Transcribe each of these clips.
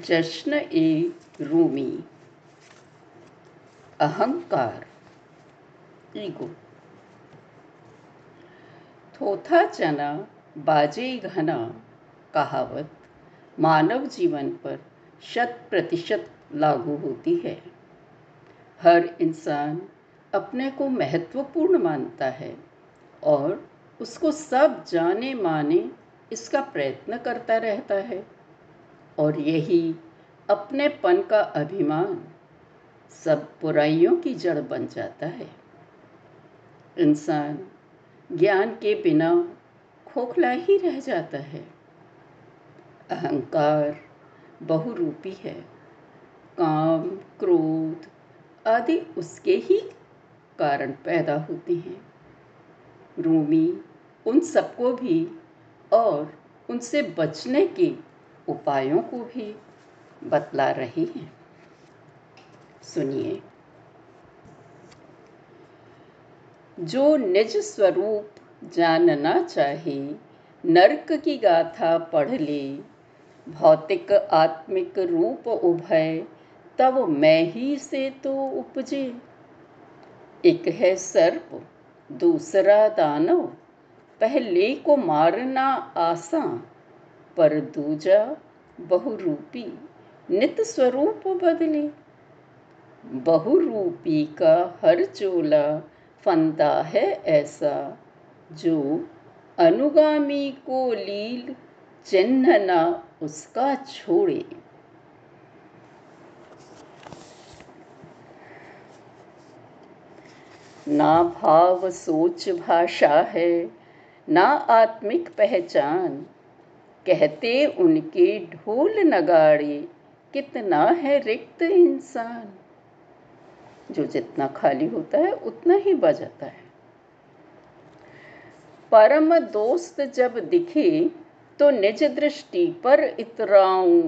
जश्न ए रूमी। अहंकार। ईगो। थोथा चना, बाजे घना, कहावत, मानव जीवन पर शत प्रतिशत लागू होती है। हर इंसान अपने को महत्वपूर्ण मानता है और उसको सब जाने माने इसका प्रयत्न करता रहता है। और यही अपनेपन का अभिमान सब बुराइयों की जड़ बन जाता है। इंसान ज्ञान के बिना खोखला ही रह जाता है। अहंकार बहुरूपी है। काम, क्रोध आदि उसके ही कारण पैदा होते हैं। रूमी उन सबको भी और उनसे बचने की उपायों को भी बतला रही हैं। सुनिए। जो निज स्वरूप जानना चाहे, नरक की गाथा पढ़ ले। भौतिक आत्मिक रूप उभय, तब मैं ही से तो उपजे। एक है सर्प, दूसरा दानव, पहले को मारना आसान। पर दूजा बहुरूपी, नित स्वरूप बदले। बहुरूपी का हर चोला फंदा है ऐसा, जो अनुगामी को लील चिन्ह न उसका छोड़े। ना भाव सोच भाषा है, ना आत्मिक पहचान कहते उनके ढोल नगाड़े, कितना है रिक्त इंसान। जो जितना खाली होता है, उतना ही बजाता है। परम दोस्त जब दिखे तो निज दृष्टि पर इतराऊं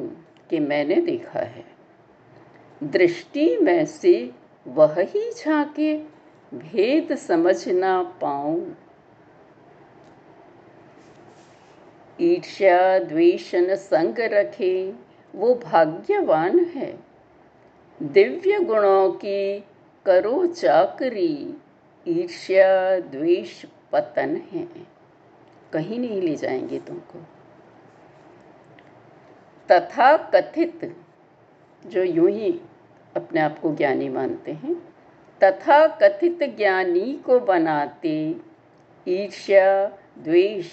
कि मैंने देखा है। दृष्टि में से वह ही झांके, भेद समझ ना पाऊँ। ईर्ष्या द्वेषन संग रखे, वो भाग्यवान है। दिव्य गुणों की करो चाकरी, ईर्ष्या, द्वेष पतन है। कहीं नहीं ले जाएँगे तुमको। तथा कथित जो यूँ ही अपने आप को ज्ञानी मानते हैं तथा कथित ज्ञानी को बनाते ईर्ष्या, द्वेष,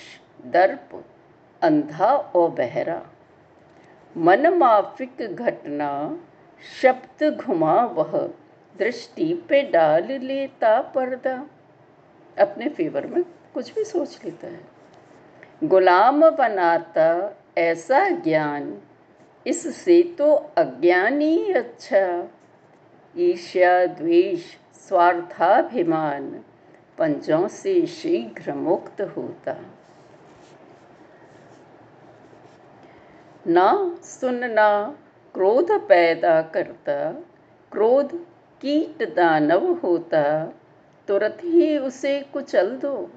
दर्प अंधा और बहरा। मन माफिक घटना, शब्द घुमा वह, दृष्टि पे डाल लेता पर्दा। अपने फेवर में कुछ भी सोच लेता है। गुलाम बनाता ऐसा ज्ञान, इससे तो अज्ञानी अच्छा। ईर्ष्या, द्वेष स्वार्थाभिमान पंजों से शीघ्र मुक्त होता। ना सुनना क्रोध पैदा करता, क्रोध कीट दानव होता, तुरंत ही उसे कुचल दो।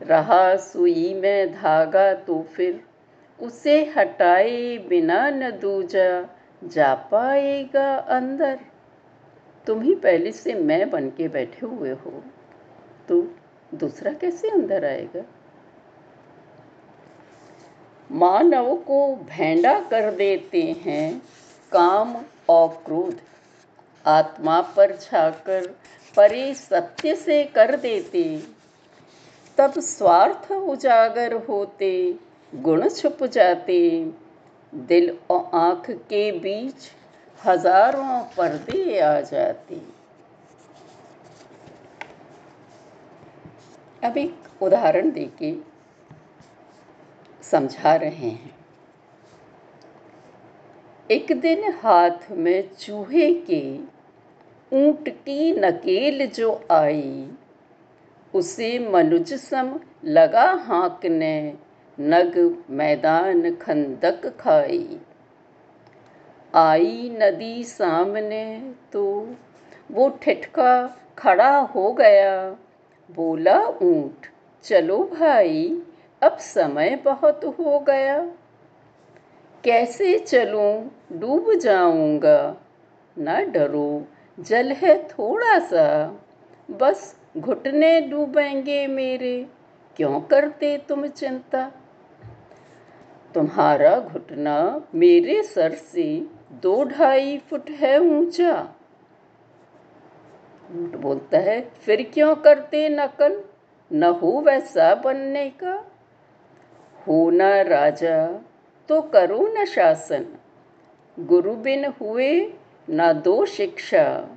रहा सुई में धागा तो फिर उसे हटाए बिना न दूजा, जा पाएगा अंदर। तुम ही पहले से मैं बन के बैठे हुए हो तो दूसरा कैसे अंदर आएगा? मानव को भेंडा कर देते हैं, काम और क्रोध। आत्मा पर छाकर परे सत्य से कर देते। तब स्वार्थ उजागर होते, गुण छुप जाते। दिल और आँख के बीच हज़ारों पर्दे आ जाते। अब एक उदाहरण देके समझा रहे हैं। एक दिन हाथ में चूहे के ऊँट की नकेल जो आई, उसे मनुज सम लगा हाँकने नग मैदान खंदक खाई। आई नदी सामने तो वो ठिठका खड़ा हो गया, बोला, ऊँट, चलो भाई। अब समय बहुत हो गया। कैसे चलूँ? डूब जाऊँगा। ना डरो। जल है थोड़ा सा बस घुटने डूबेंगे मेरे। क्यों करते तुम चिंता? तुम्हारा घुटना मेरे सर से दो ढाई फुट है ऊँचा। बोलता है, फिर क्यों करते नकल? न हो वैसा बनने का। हो न राजा तो करो न शासन। गुरु बिन हुए, न दो शिक्षा।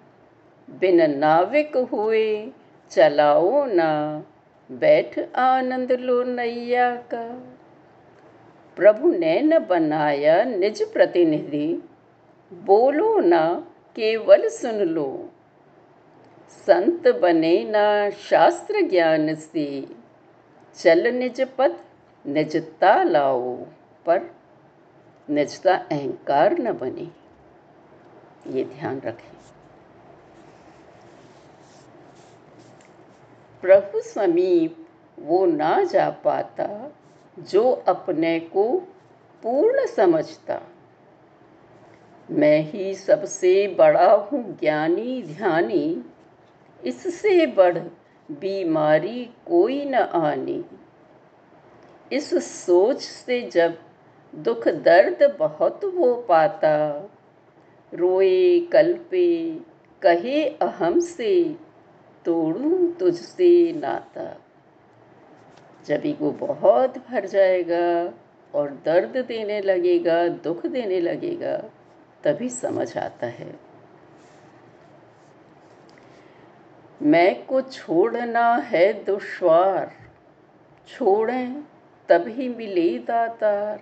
बिन नाविक हुए, चलाओ ना। बैठ आनंद लो नैया का। प्रभु ने न बनाया निज प्रतिनिधि। बोलो ना, केवल सुन लो। संत बने ना शास्त्र ज्ञान से। चल निज पथ निजता लाओ, पर निजता अहंकार न बने। ये ध्यान रखें। प्रभु समीप वो ना जा पाता जो अपने को पूर्ण समझता। मैं ही सबसे बड़ा हूँ ज्ञानी ध्यानी, इससे बढ़ बीमारी कोई न आनी। इस सोच से जब दुख दर्द बहुत वो पाता, रोए, कल्पे, कहे अहम से, तोड़ू तुझसे नाता। जब वो बहुत भर जाएगा और दर्द देने लगेगा, दुख देने लगेगा, तभी समझ आता है। मैं को छोड़ना है दुश्वार, छोड़ें तभी मिले दातार।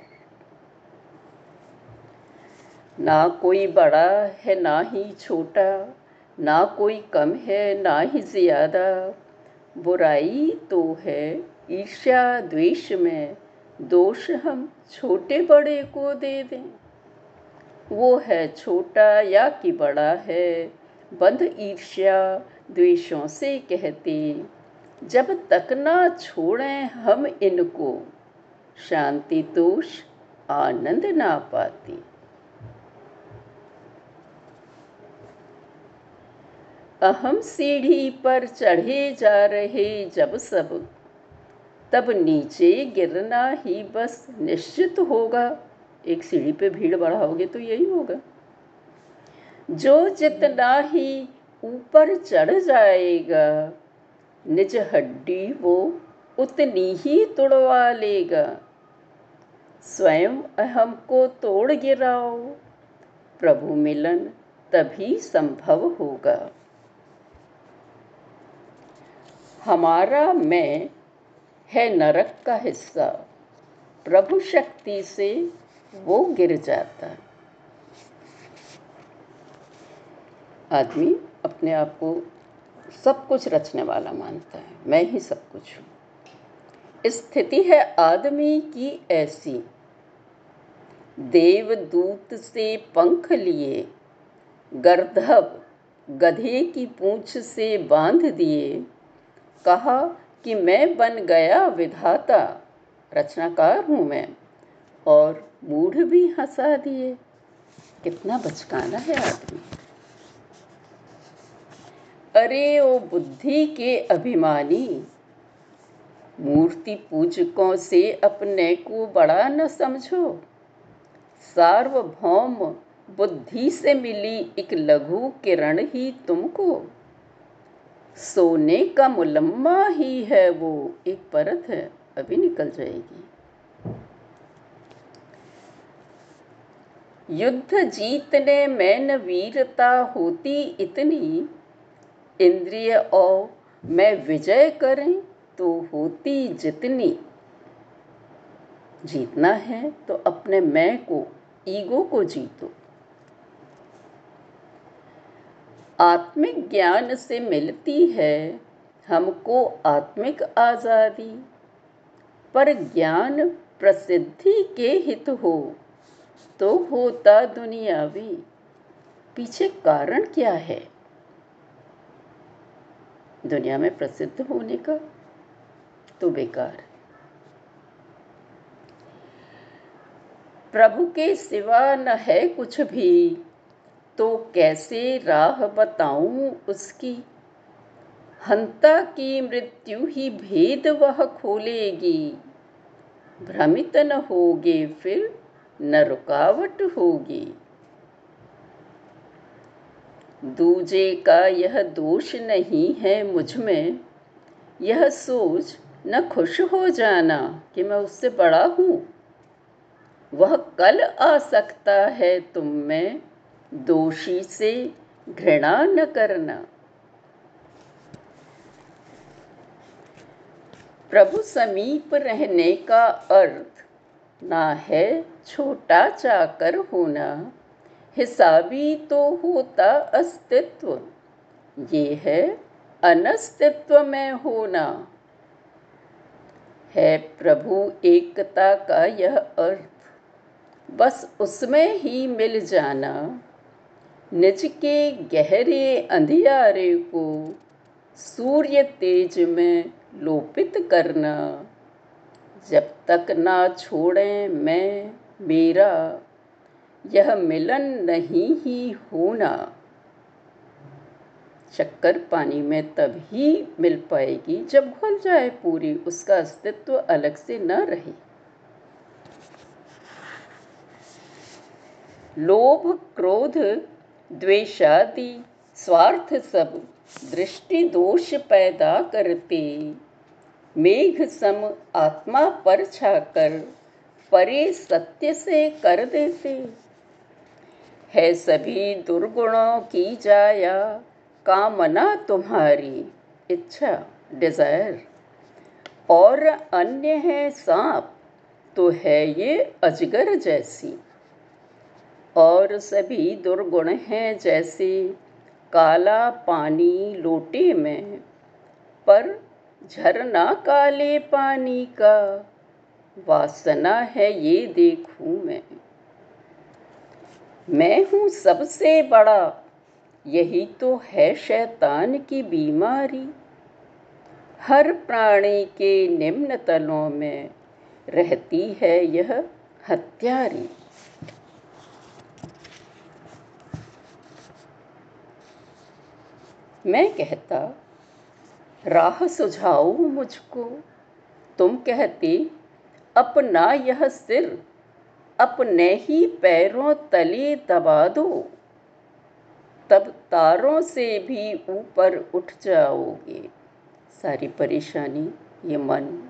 ना कोई बड़ा है, ना ही छोटा। ना कोई कम है, ना ही ज़्यादा। बुराई तो है ईर्ष्या द्वेष में। दोष हम छोटे बड़े को दे दें। वो है छोटा या कि बड़ा है बंध ईर्ष्या द्वेषों से कहते। जब तक ना छोड़ें हम इनको शांति तोष आनंद ना पाती। अहम सीढ़ी पर चढ़े जा रहे जब सब, तब नीचे गिरना ही बस निश्चित होगा। एक सीढ़ी पे भीड़ बढ़ाओगे तो यही होगा। जो जितना ही ऊपर चढ़ जाएगा, निज हड्डी वो उतनी ही तुड़वा लेगा। स्वयं अहम को तोड़ गिराओ। प्रभु मिलन तभी संभव होगा। हमारा मैं है नरक का हिस्सा। प्रभु शक्ति से वो गिर जाता। आदमी अपने आप को सब कुछ रचने वाला मानता है। मैं ही सब कुछ हूँ। स्थिति है आदमी की ऐसी। देवदूत से पंख लिए, गर्धव गधे की पूंछ से बाँध दिए। कहा कि मैं बन गया विधाता, रचनाकार हूँ मैं, और मूढ़ भी हंसा दिए। कितना बचकाना है आदमी। अरे ओ बुद्धि के अभिमानी, मूर्ति पूजकों से अपने को बड़ा न समझो। सार्वभौम बुद्धि से मिली एक लघु किरण ही तुमको। सोने का मुलम्मा ही है वो, एक परत है, अभी निकल जाएगी। युद्ध जीतने में न वीरता होती इतनी, इंद्रिय और मैं विजय करें तो होती जितनी। जीतना है तो अपने मैं को ईगो को जीतो। आत्मिक ज्ञान से मिलती है हमको आत्मिक आज़ादी, पर ज्ञान प्रसिद्धि के हित हो तो होता दुनियावी। पीछे कारण क्या है? दुनिया में प्रसिद्ध होने का तो बेकार। प्रभु के सिवा न है कुछ भी तो कैसे राह बताऊँ उसकी? हंता की मृत्यु ही भेद वह खोलेगी। भ्रमित न होगे फिर न रुकावट होगी। दूजे का यह दोष नहीं है मुझमें, यह सोच न खुश हो जाना कि मैं उससे बड़ा हूँ। कल आ सकता है तुम में। दोषी से घृणा न करना। प्रभु समीप रहने का अर्थ ना है छोटा चाकर होना। हिसाबी तो होता अस्तित्व। ये है अनस्तित्व में होना। है प्रभु एकता का यह अर्थ। बस उसमें ही मिल जाना। निज के गहरे अंधियारे को सूर्य तेज में लोपित करना। जब तक ना छोड़ें मैं, मेरा, यह मिलन नहीं ही होना। शक्कर पानी में तभी मिल पाएगी, जब घुल जाए पूरी, उसका अस्तित्व अलग से न रहे। लोभ, क्रोध, द्वेषादि, स्वार्थ सब दृष्टि दोष पैदा करते। मेघ सम आत्मा पर छाकर परे सत्य से कर देते। है सभी दुर्गुणों की जाया कामना तुम्हारी इच्छा डिज़ायर और अन्य है सांप तो है ये अजगर जैसी। और सभी दुर्गुण हैं जैसे। काला पानी लोटे में, पर झरना काले पानी का। वासना है ये देखूँ मैं। मैं हूँ सबसे बड़ा, यही तो है शैतान की बीमारी। हर प्राणी के निम्न तलों में रहती है यह हत्यारी। मैं कहता, राह सुझाओ मुझको। तुम कहती, अपना यह सिर अपने ही पैरों तले दबा दो। तब तारों से भी ऊपर उठ जाओगे। सारी परेशानी, ये मन,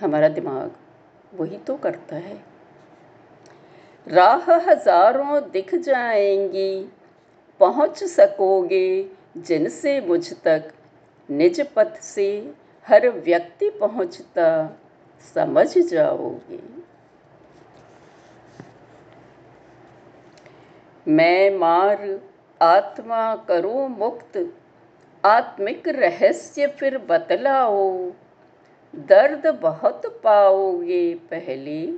हमारा दिमाग, वही तो करता है। राह हज़ारों दिख जाएँगी, पहुँच सकोगे। जिनसे मुझ तक निज पथ से हर व्यक्ति पहुँचता, समझ जाओगे। मैं मार आत्मा करो मुक्त, आत्मिक रहस्य फिर बतलाओ। दर्द बहुत पाओगे पहले,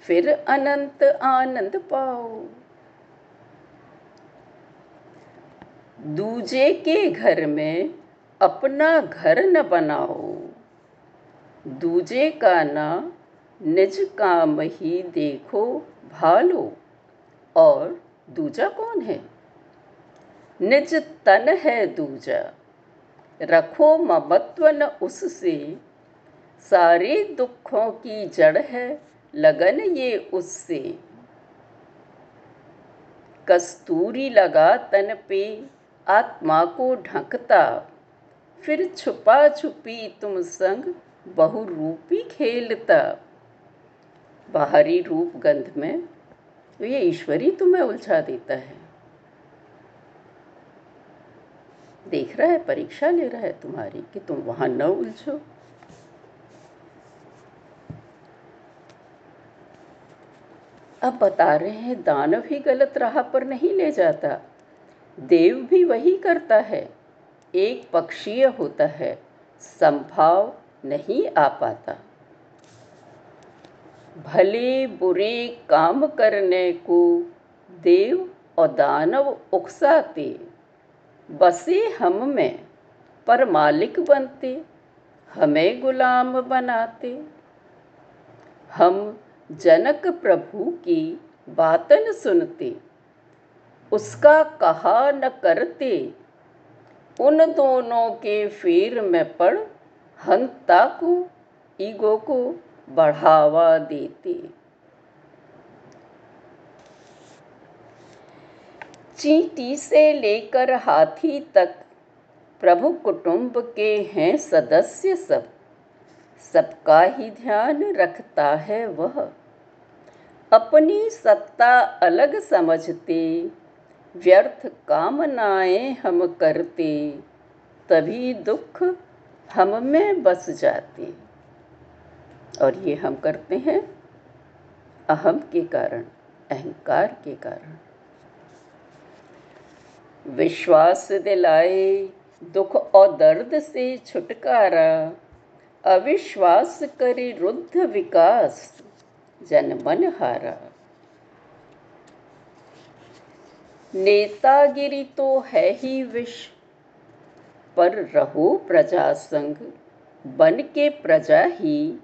फिर अनंत आनंद पाओ। दूजे के घर में अपना घर न बनाओ। दूजे का ना निज काम ही देखो भालो, और दूजा कौन है? निज तन है दूजा, रखो ममत्व न उससे। सारे दुखों की जड़ है लगन ये उससे। कस्तूरी लगा तन पे आत्मा को ढकता। फिर छुपा छुपी तुम संग बहुरूपी खेलता। बाहरी रूप गंध में तो ये ईश्वरी तुम्हें उलझा देता है। देख रहा है, परीक्षा ले रहा है तुम्हारी कि तुम वहाँ न उलझो। अब बता रहे हैं, दानव ही गलत राह पर नहीं ले जाता। देव भी वही करता है। एक पक्षीय होता है, संभाव नहीं आ पाता। भले बुरे काम करने को देव और दानव उकसाते, बसे हम में पर मालिक बनते, हमें गुलाम बनाते। हम जनक प्रभु की बातन सुनते उसका कहा न करते। उन दोनों के फेर में पड़ हंता को, ईगो को बढ़ावा देते। चींटी से लेकर हाथी तक प्रभु कुटुंब के हैं सदस्य सब। सबका ही ध्यान रखता है वह। अपनी सत्ता अलग समझते। व्यर्थ कामनाएँ हम करते, तभी दुख हम में बस जाते। और ये हम करते हैं अहम के कारण, अहंकार के कारण। विश्वास दिलाए, दुख और दर्द से छुटकारा। अविश्वास करे रुद्ध विकास, जन मन हारा। नेतागिरी तो है ही विष, पर रहो प्रजा संग, बन के प्रजा ही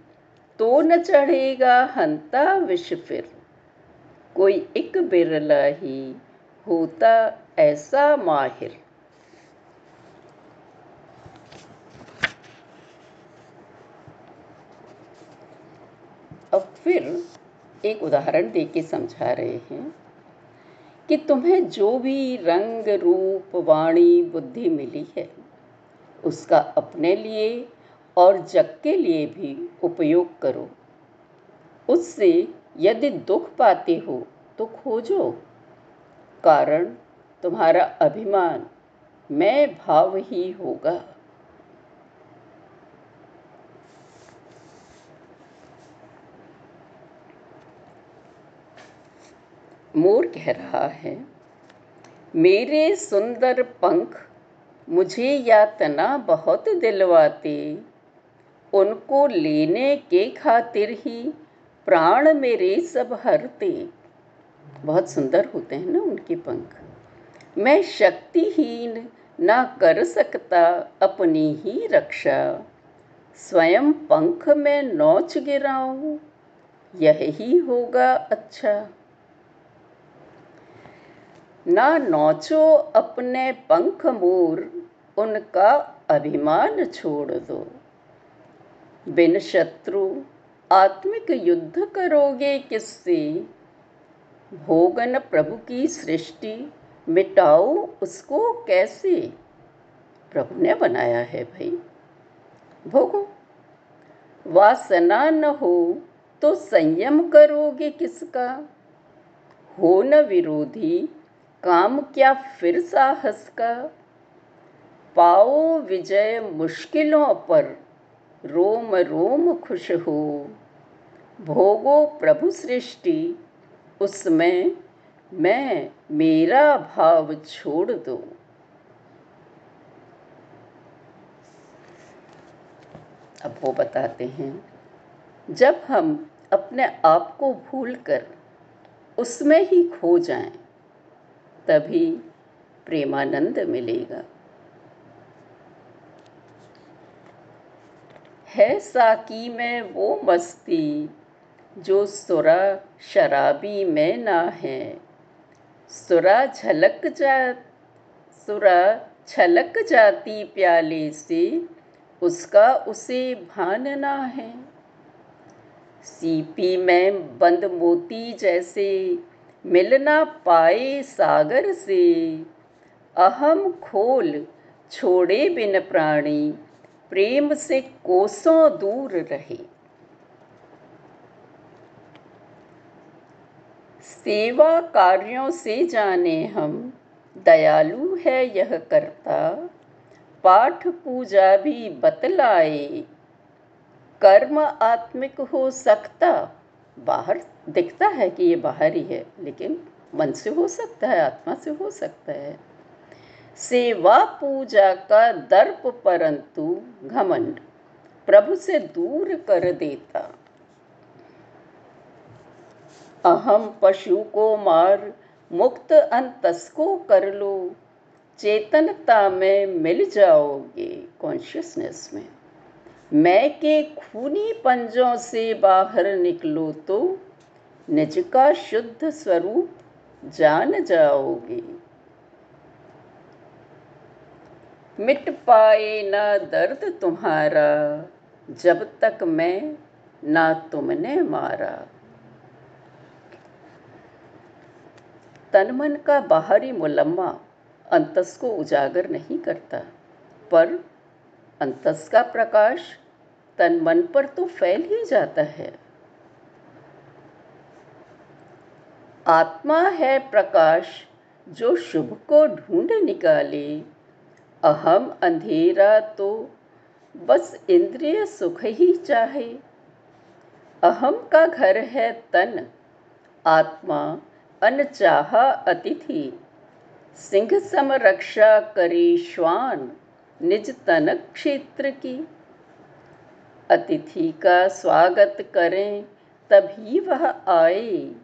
तो न चढ़ेगा हंता विष फिर। कोई एक बिरला ही होता ऐसा माहिर। अब फिर एक उदाहरण दे के समझा रहे हैं। कि तुम्हें जो भी रंग, रूप, वाणी, बुद्धि मिली है, उसका अपने लिए और जग के लिए भी उपयोग करो। उससे यदि दुख पाते हो तो खोजो। कारण, तुम्हारा अभिमान, मैं भाव ही होगा। मोर कह रहा है, मेरे सुंदर पंख मुझे यातना बहुत दिलवाते। उनको लेने के खातिर ही प्राण मेरे सब हरते। बहुत सुंदर होते हैं ना उनके पंख। मैं शक्तिहीन ना कर सकता अपनी ही रक्षा। स्वयं पंख में नोच गिराऊं, यही होगा अच्छा। ना नोचो अपने पंख मोर, उनका अभिमान छोड़ दो। बिन शत्रु आत्मिक युद्ध करोगे किससे? भोगन प्रभु की सृष्टि मिटाओ उसको कैसे? प्रभु ने बनाया है भाई। भोगो, वासना न हो तो संयम करोगे किसका? हो न विरोधी काम क्या फिर साहस का पाओ विजय मुश्किलों पर, रोम रोम खुश हो। भोगो प्रभु सृष्टि, उसमें मैं मेरा भाव छोड़ दो। अब वो बताते हैं, जब हम अपने आप को भूलकर उसमें ही खो जाएँ तभी प्रेमानंद मिलेगा। है साकी में वो मस्ती, जो सुरा शराबी में ना है। सुरा झलक जा, सुरा छलक जाती प्याले से, उसका उसे भान ना है। सीपी में बंद मोती जैसे मिल ना पाए सागर से। अहम खोल छोड़े बिन प्राणी, प्रेम से कोसों दूर रहे। सेवा कार्यों से जाने हम, दयालु है यह करता। पाठ पूजा भी बतलाए, कर्म आत्मिक हो सकता। बाहर दिखता है कि ये बाहर ही है, लेकिन मन से हो सकता है, आत्मा से हो सकता है। सेवा पूजा का दर्प परंतु घमंड प्रभु से दूर कर देता। अहम पशु को मार, मुक्त अंतस को कर लो, चेतनता में मिल जाओगे कॉन्शियसनेस में। मैं के खूनी पंजों से बाहर निकलो तो निज का शुद्ध स्वरूप जान जाओगे। मिट पाए ना दर्द तुम्हारा, जब तक मैं ना तुमने मारा। तन मन का बाहरी मुलम्मा अंतस को उजागर नहीं करता, पर अंतस का प्रकाश तन मन पर तो फैल ही जाता है। आत्मा है प्रकाश, जो शुभ को ढूंढ निकाले। अहम अंधेरा तो बस इंद्रिय सुख ही चाहे। अहम का घर है तन, आत्मा अनचाहा अतिथि। सिंह सम रक्षा करे श्वान। निज तन क्षेत्र की। अतिथि का स्वागत करें, तभी वह आए।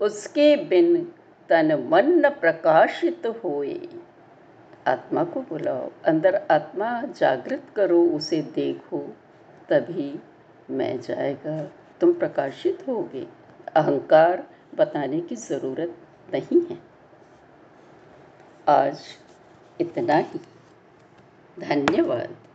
उसके बिन तन मन न प्रकाशित होए। आत्मा को बुलाओ, अंदर आत्मा जागृत करो, उसे देखो, तभी मैं जाएगा। तुम प्रकाशित होगे। अहंकार बताने की ज़रूरत नहीं है। आज इतना ही। धन्यवाद।